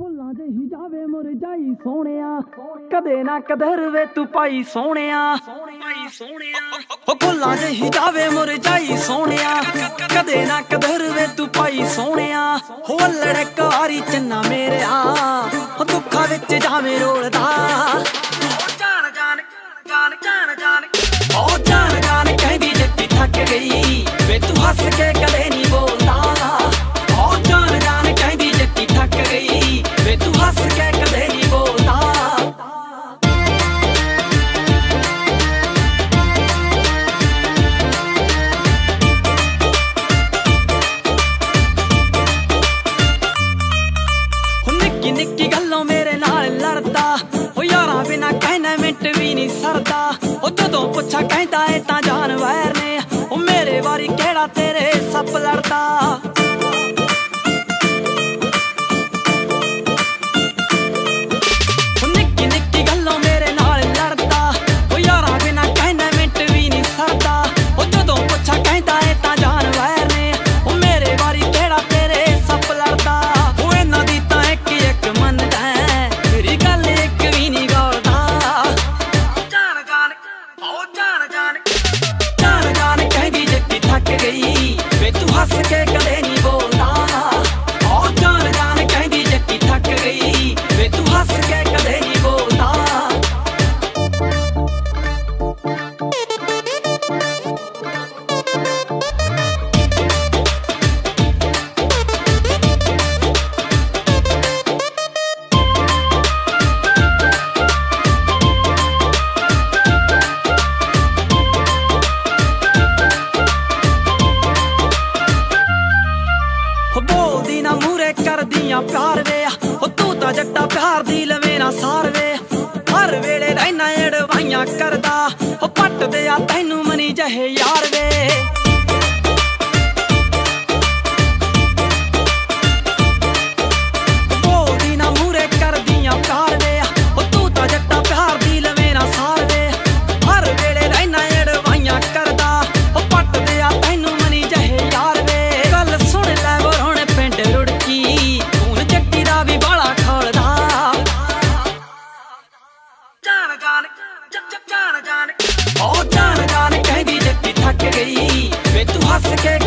ਭੁੱਲਾਂ ਦੇ ਹੀ ਜਾਵੇ ਮੁਰਝਾਈ ਸੋਹਣਿਆ। ਕਦੇ ਨਾ ਕਦਰ ਵੇ ਤੂੰ ਪਾਈ ਸੋਹਣਿਆ। ਪਾਈ ਸੋਹਣਿਆ ਉਹ ਭੁੱਲਾਂ ਦੇ ਹੀ ਜਾਵੇ ਮੁਰਝਾਈ ਸੋਹਣਿਆ। ਕਦੇ ਨਾ ਕਦਰ ਵੇ ਤੂੰ ਪਾਈ ਸੋਹਣਿਆ। ਹੋ ਲੜਕ ਵਾਰੀ ਚੰਨਾ ਮੇਰਿਆ। ਉਹ ਦੁੱਖਾਂ ਵਿੱਚ ਜਾਵੇਂ ਰੋਲਦਾ। ਨਿੱਕੀ ਨਿੱਕੀ ਗੱਲੋਂ ਮੇਰੇ ਨਾਲ ਲੜਦਾ। ਹੋ ਯਾਰਾਂ ਬਿਨਾ ਕਹਿਣਾ ਮਿੰਟ ਵੀ ਨਹੀਂ ਸਰਦਾ। ਉਹ ਜਦੋਂ ਪੁੱਛਾ ਕਹਿੰਦਾ ਏ ਤਾਂ ਜਾਨਵਰ ਨੇ। ਉਹ ਮੇਰੇ ਵਾਰੀ ਕਿਹੜਾ ਤੇਰੇ ਸੱਪ ਲੜਦਾ। ਕਰਦੀਆਂ ਪਿਆਰ ਵੇ ਹੋ ਤੂੰ ਤਾਂ ਜੱਟਾ ਪਿਆਰ ਦੀ ਲਵੇਂ ਨਾ ਸਾਰ ਵੇ ਹਰ ਵੇਲੇ ਰਹਿਣਾ ਏੜਵਾਈਆਂ ਕਰਦਾ। ਹੋ ਪੱਟਦੇ ਆ, ਤੈਨੂੰ ਮਨੀ ਜਹੇ ਯਾਰ ਵੇ। Okay.